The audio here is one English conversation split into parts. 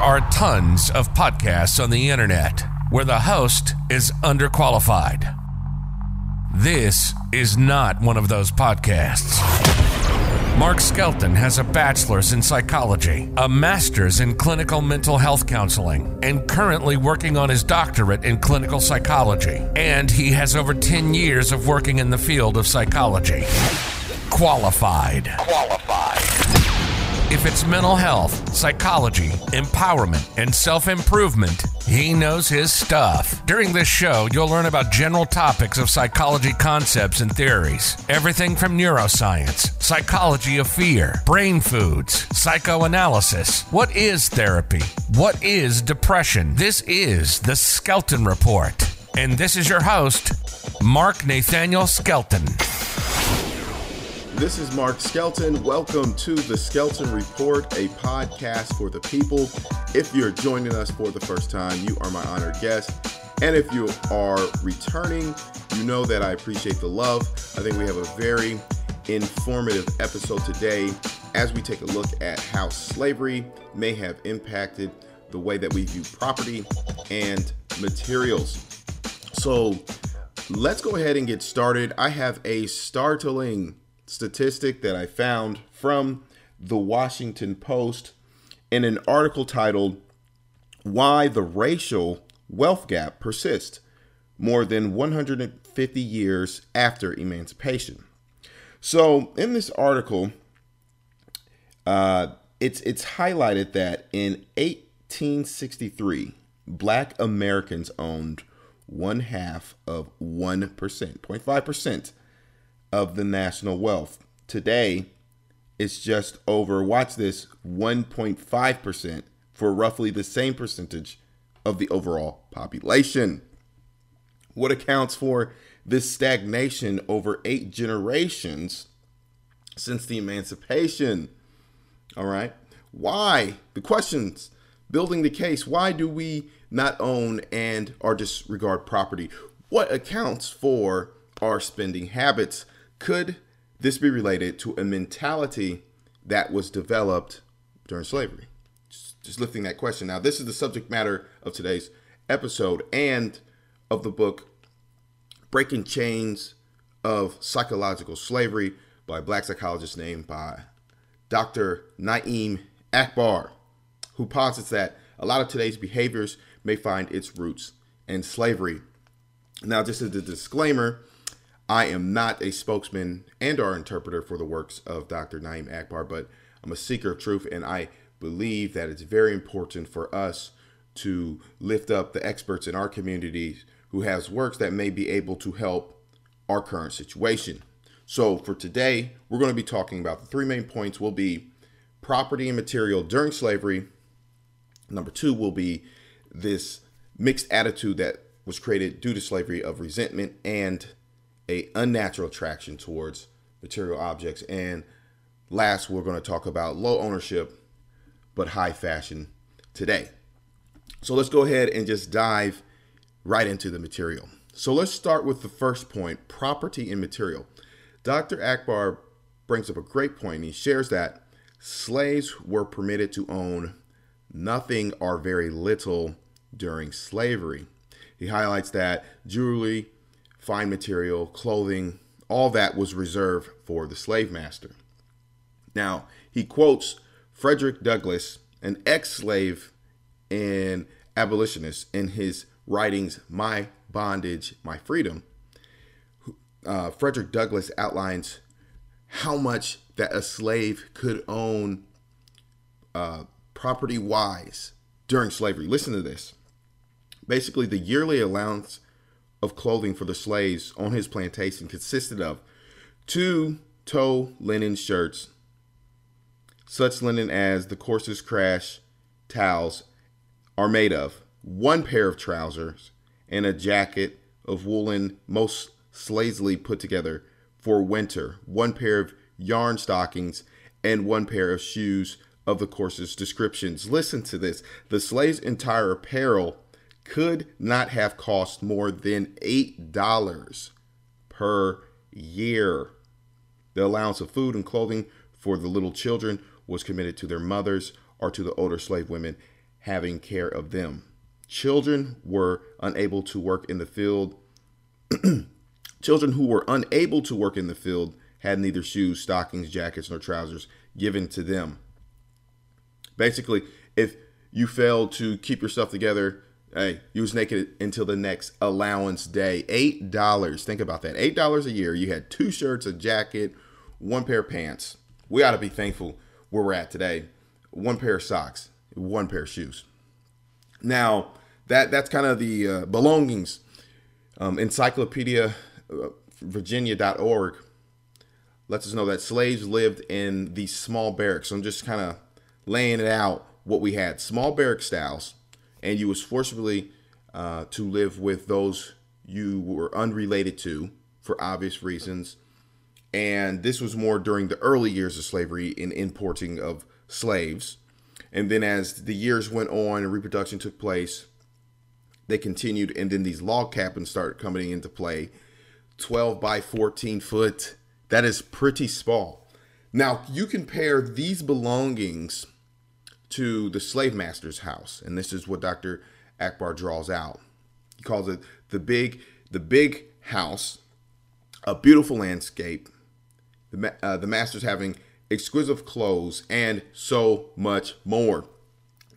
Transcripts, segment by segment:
are tons of podcasts on the internet where the host is underqualified. This is not one of those podcasts. Mark Skelton has a bachelor's in psychology, a master's in clinical mental health counseling, and currently working on his doctorate in clinical psychology. And he has over 10 years of working in the field of psychology. Qualified. Qualified. If it's mental health, psychology, empowerment, and self improvement, he knows his stuff. During this show, you'll learn about general topics of psychology concepts and theories. Everything from neuroscience, psychology of fear, brain foods, psychoanalysis. What is therapy? What is depression? This is the Skelton Report. And this is your host, Mark Nathaniel Skelton. This is Mark Skelton. Welcome to the Skelton Report, a podcast for the people. If you're joining us for the first time, you are my honored guest. And if you are returning, you know that I appreciate the love. I think we have a very informative episode today as we take a look at how slavery may have impacted the way that we view property and materials. So let's go ahead and get started. I have a startling statistic that I found from the Washington Post in an article titled Why the Racial Wealth Gap Persists More Than 150 Years After Emancipation. So, in this article, uh, it's, it's highlighted that in 1863, black Americans owned one half of 1%, 0.5% of the national wealth. Today, it's just over, watch this, 1.5% for roughly the same percentage of the overall population. What accounts for this stagnation over eight generations since the emancipation? All right. Why? The questions building the case. Why do we not own and or disregard property? What accounts for our spending habits? Could this be related to a mentality that was developed during slavery? Just, just lifting that question. Now, this is the subject matter of today's episode and of the book Breaking Chains of Psychological Slavery by a black psychologist named by Dr. Na'im Akbar, who posits that a lot of today's behaviors may find its roots in slavery. Now, just as a disclaimer, I am not a spokesman and or interpreter for the works of Dr. Na'im Akbar, but I'm a seeker of truth and I believe that it's very important for us to lift up the experts in our community who has works that may be able to help our current situation. So for today, we're going to be talking about the three main points will be property and material during slavery. Number 2 will be this mixed attitude that was created due to slavery of resentment and a unnatural attraction towards material objects. And last, we're going to talk about low ownership but high fashion today. So let's go ahead and just dive right into the material. So let's start with the first point property and material. Dr. Akbar brings up a great point. He shares that slaves were permitted to own nothing or very little during slavery. He highlights that jewelry, fine material, clothing, all that was reserved for the slave master. Now, he quotes Frederick Douglass, an ex slave and abolitionist, in his writings, My Bondage, My Freedom. Uh, Frederick Douglass outlines how much that a slave could own uh, property wise during slavery. Listen to this. Basically, the yearly allowance of clothing for the slaves on his plantation consisted of two tow linen shirts, such linen as the coarsest crash towels are made of, one pair of trousers, and a jacket of woolen, most slazily put together for winter, one pair of yarn stockings, and one pair of shoes of the coarsest descriptions. Listen to this the slave's entire apparel could not have cost more than $8 per year. The allowance of food and clothing for the little children was committed to their mothers or to the older slave women having care of them. Children were unable to work in the field. Children who were unable to work in the field had neither shoes, stockings, jackets, nor trousers given to them. Basically, if you failed to keep yourself together, hey, you was naked until the next allowance day. Eight dollars. Think about that. Eight dollars a year. You had two shirts, a jacket, one pair of pants. We ought to be thankful where we're at today. One pair of socks, one pair of shoes. Now that that's kind of the uh, belongings. Um, Encyclopedia uh, Virginia.org lets us know that slaves lived in these small barracks. So I'm just kind of laying it out what we had small barrack styles, and you was forcibly uh, to live with those you were unrelated to for obvious reasons. And this was more during the early years of slavery in importing of slaves. And then as the years went on and reproduction took place, they continued, and then these log cabins started coming into play. 12 by 14 foot. That is pretty small. Now, you compare these belongings to the slave master's house, and this is what Dr. Akbar draws out. He calls it the big, the big house, a beautiful landscape, the, uh, the master's having exquisite clothes, and so much more.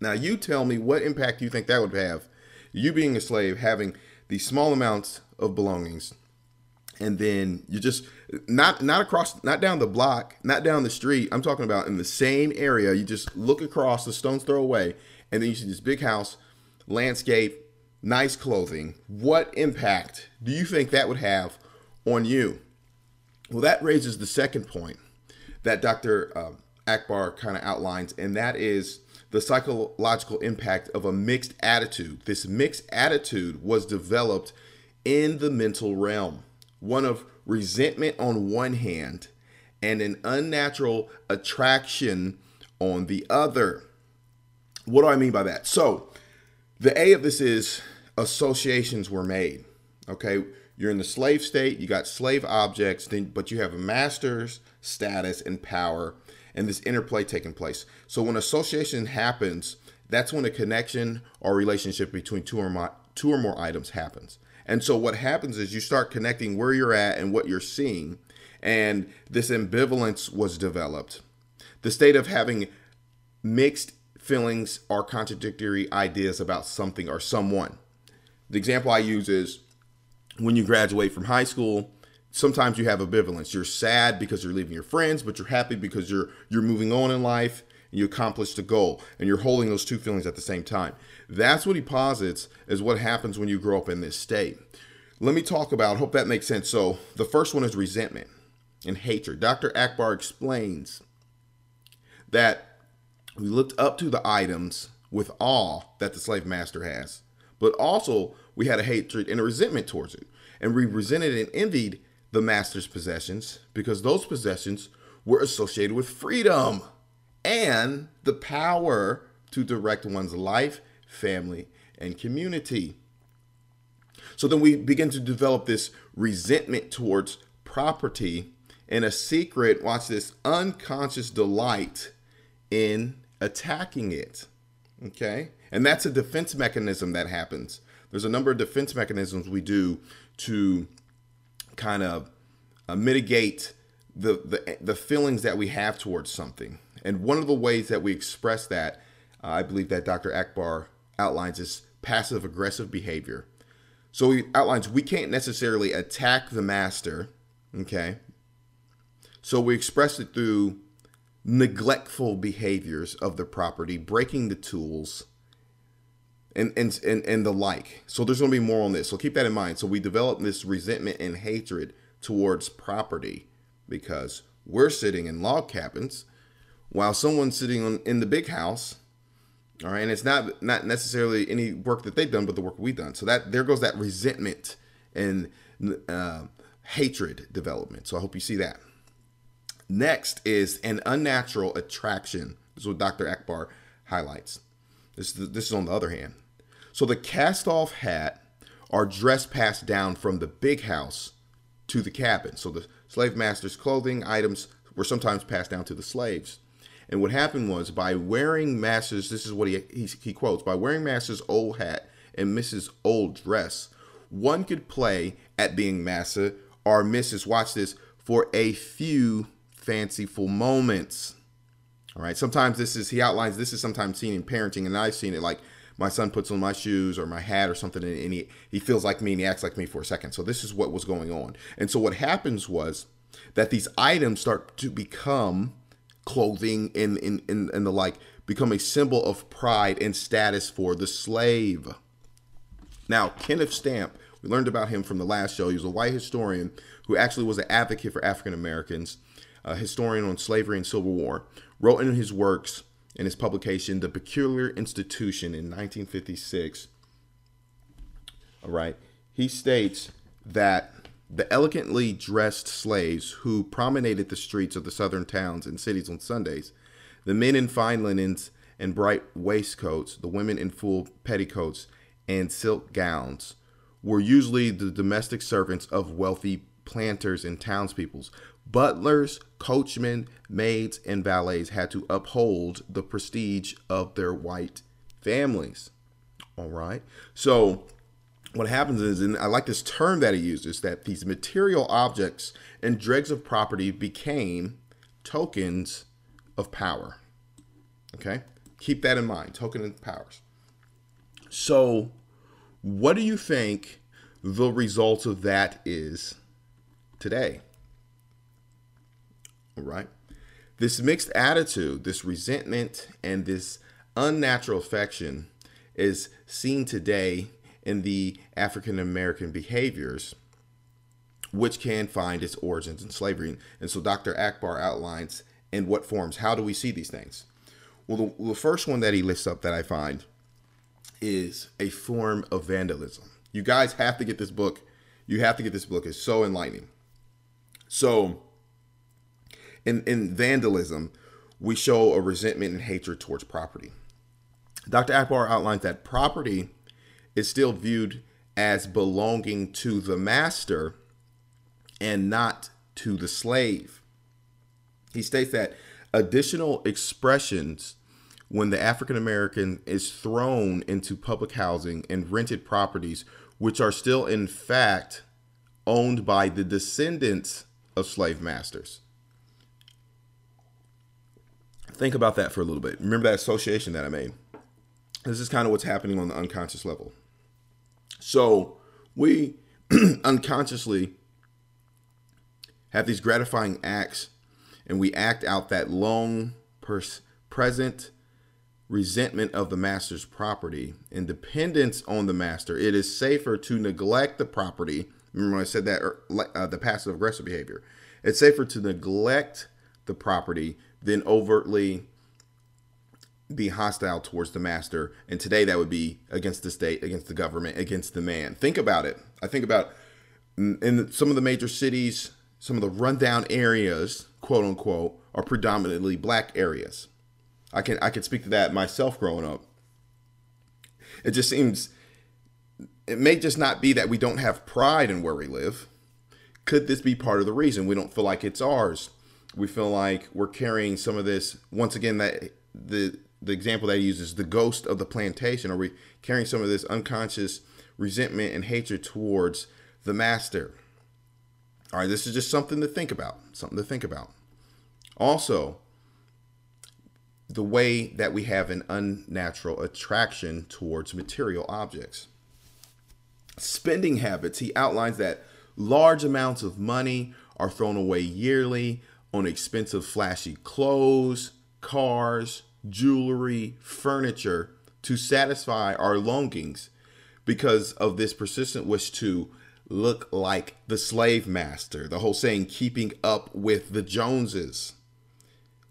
Now, you tell me what impact you think that would have you being a slave, having these small amounts of belongings, and then you just not not across, not down the block, not down the street. I'm talking about in the same area. You just look across the stone's throw away, and then you see this big house, landscape, nice clothing. What impact do you think that would have on you? Well, that raises the second point that Dr. Uh, Akbar kind of outlines, and that is the psychological impact of a mixed attitude. This mixed attitude was developed in the mental realm, one of resentment on one hand and an unnatural attraction on the other. What do I mean by that? So, the A of this is associations were made. Okay, you're in the slave state, you got slave objects, then, but you have a master's status and power and this interplay taking place. So when association happens, that's when a connection or relationship between two or two or more items happens. And so what happens is you start connecting where you're at and what you're seeing, and this ambivalence was developed. The state of having mixed feelings or contradictory ideas about something or someone. The example I use is when you graduate from high school, sometimes you have ambivalence. You're sad because you're leaving your friends, but you're happy because you're you're moving on in life you accomplished a goal and you're holding those two feelings at the same time. That's what he posits is what happens when you grow up in this state. Let me talk about, hope that makes sense. So, the first one is resentment and hatred. Dr. Akbar explains that we looked up to the items with awe that the slave master has, but also we had a hatred and a resentment towards it. And we resented and envied the master's possessions because those possessions were associated with freedom and the power to direct one's life, family, and community. So then we begin to develop this resentment towards property and a secret, watch this, unconscious delight in attacking it. Okay? And that's a defense mechanism that happens. There's a number of defense mechanisms we do to kind of uh, mitigate the, the the feelings that we have towards something. And one of the ways that we express that, uh, I believe that Dr. Akbar outlines is passive aggressive behavior. So he outlines we can't necessarily attack the master, okay? So we express it through neglectful behaviors of the property, breaking the tools, and and and, and the like. So there's going to be more on this. So keep that in mind. So we develop this resentment and hatred towards property because we're sitting in log cabins while someone's sitting on, in the big house. All right, and it's not not necessarily any work that they've done, but the work we've done. So that there goes that resentment and uh, hatred development. So I hope you see that. Next is an unnatural attraction. This is what Dr. Akbar highlights. This is, this is on the other hand. So the cast off hat are dress passed down from the big house to the cabin. So the slave master's clothing items were sometimes passed down to the slaves. And what happened was by wearing Master's, this is what he, he, he quotes, by wearing Master's old hat and Mrs. Old dress, one could play at being Master or Mrs. Watch this for a few fanciful moments. All right. Sometimes this is, he outlines, this is sometimes seen in parenting, and I've seen it like my son puts on my shoes or my hat or something, and he, he feels like me and he acts like me for a second. So this is what was going on. And so what happens was that these items start to become clothing and, and, and, and the like, become a symbol of pride and status for the slave. Now, Kenneth Stampp, we learned about him from the last show. He was a white historian who actually was an advocate for African Americans, a historian on slavery and Civil War, wrote in his works in his publication, The Peculiar Institution in 1956. All right. He states that the elegantly dressed slaves who promenaded the streets of the southern towns and cities on Sundays, the men in fine linens and bright waistcoats, the women in full petticoats and silk gowns, were usually the domestic servants of wealthy planters and townspeoples. Butlers, coachmen, maids, and valets had to uphold the prestige of their white families. All right. So, what happens is, and I like this term that he uses, that these material objects and dregs of property became tokens of power. Okay. Keep that in mind token of powers. So, what do you think the result of that is today? All right, This mixed attitude, this resentment, and this unnatural affection is seen today in the African American behaviors, which can find its origins in slavery. And so Dr. Akbar outlines in what forms, how do we see these things? Well, the, the first one that he lists up that I find is a form of vandalism. You guys have to get this book. You have to get this book. It's so enlightening. So, in, in vandalism, we show a resentment and hatred towards property. Dr. Akbar outlines that property is still viewed as belonging to the master and not to the slave. He states that additional expressions when the African American is thrown into public housing and rented properties, which are still in fact owned by the descendants of slave masters. Think about that for a little bit. Remember that association that I made. This is kind of what's happening on the unconscious level. So we unconsciously have these gratifying acts and we act out that long pers- present resentment of the master's property and dependence on the master. It is safer to neglect the property. Remember when I said that er, uh, the passive aggressive behavior. It's safer to neglect the property than overtly be hostile towards the master. And today that would be against the state, against the government, against the man. Think about it. I think about in some of the major cities, some of the rundown areas, quote unquote, are predominantly black areas. I can I can speak to that myself growing up. It just seems it may just not be that we don't have pride in where we live. Could this be part of the reason we don't feel like it's ours? we feel like we're carrying some of this once again that the the example that he uses the ghost of the plantation are we carrying some of this unconscious resentment and hatred towards the master. All right this is just something to think about something to think about. Also the way that we have an unnatural attraction towards material objects. Spending habits he outlines that large amounts of money are thrown away yearly on expensive, flashy clothes, cars, jewelry, furniture to satisfy our longings because of this persistent wish to look like the slave master. The whole saying, keeping up with the Joneses.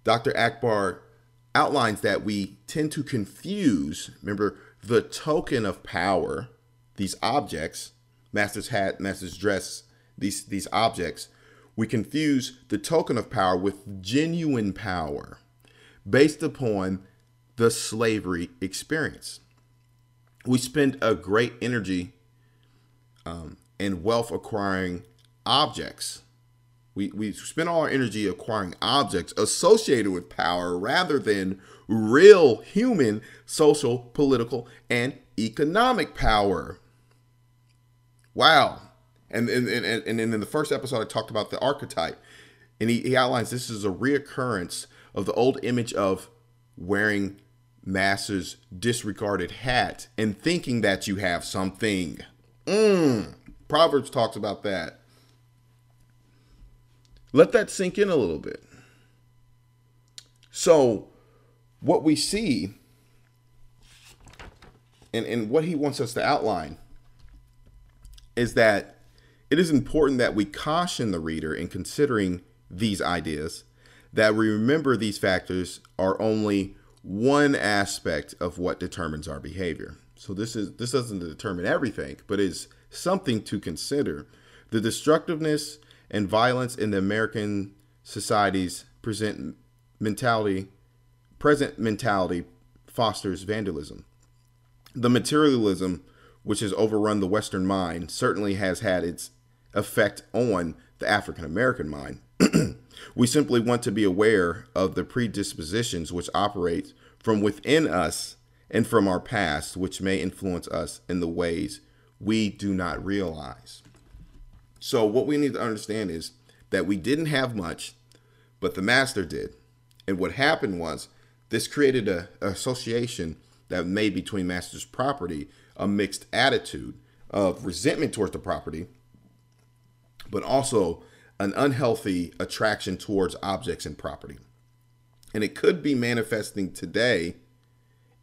Dr. Akbar outlines that we tend to confuse, remember, the token of power, these objects, master's hat, master's dress, these, these objects we confuse the token of power with genuine power based upon the slavery experience. We spend a great energy um, and wealth acquiring objects. We, we spend all our energy acquiring objects associated with power rather than real human, social, political, and economic power. Wow. And, and, and, and in the first episode, I talked about the archetype. And he, he outlines this is a reoccurrence of the old image of wearing master's disregarded hat and thinking that you have something. Mm. Proverbs talks about that. Let that sink in a little bit. So, what we see and, and what he wants us to outline is that it is important that we caution the reader in considering these ideas, that we remember these factors are only one aspect of what determines our behavior. So this is this doesn't determine everything, but is something to consider. The destructiveness and violence in the American society's present mentality, present mentality fosters vandalism. The materialism which has overrun the Western mind certainly has had its effect on the African American mind. we simply want to be aware of the predispositions which operate from within us and from our past, which may influence us in the ways we do not realize. So, what we need to understand is that we didn't have much, but the master did. And what happened was this created a, association that made between master's property a mixed attitude of resentment towards the property, but also an unhealthy attraction towards objects and property. And it could be manifesting today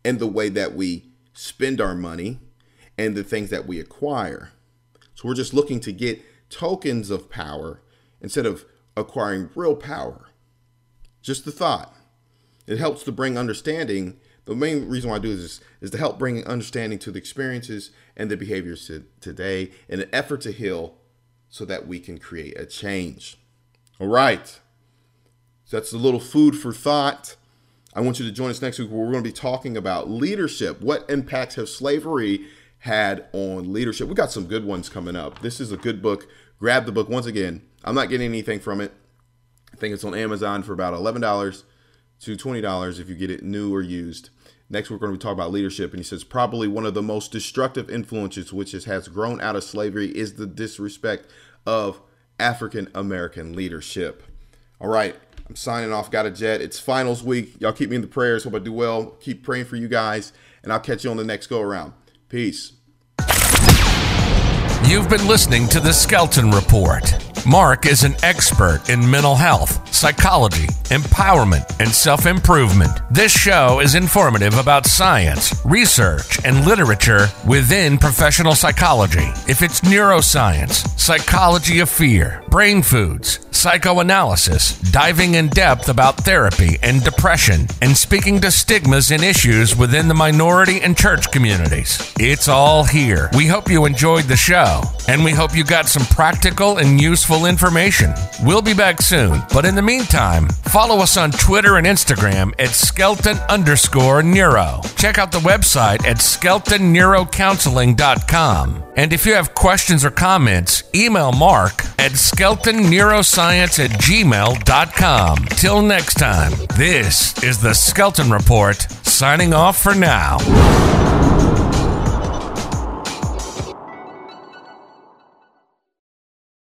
in the way that we spend our money and the things that we acquire. So we're just looking to get tokens of power instead of acquiring real power. Just the thought. It helps to bring understanding. The main reason why I do this is to help bring understanding to the experiences and the behaviors to today in an effort to heal so that we can create a change. All right. So that's a little food for thought. I want you to join us next week where we're going to be talking about leadership. What impacts have slavery had on leadership? We got some good ones coming up. This is a good book. Grab the book once again. I'm not getting anything from it. I think it's on Amazon for about $11 to $20 if you get it new or used. Next, we're going to be talking about leadership. And he says, probably one of the most destructive influences which has grown out of slavery is the disrespect of African American leadership. All right, I'm signing off. Got a jet. It's finals week. Y'all keep me in the prayers. Hope I do well. Keep praying for you guys. And I'll catch you on the next go around. Peace. You've been listening to the Skelton Report. Mark is an expert in mental health, psychology, empowerment, and self improvement. This show is informative about science, research, and literature within professional psychology. If it's neuroscience, psychology of fear, brain foods, psychoanalysis, diving in depth about therapy and depression, and speaking to stigmas and issues within the minority and church communities. It's all here. We hope you enjoyed the show, and we hope you got some practical and useful information. We'll be back soon, but in the meantime, follow us on Twitter and Instagram at Skelton underscore Neuro. Check out the website at skeltonneurocounseling.com. And if you have questions or comments, email Mark at skeltonneuroscience at gmail.com. Till next time, this is the Skelton Report, signing off for now.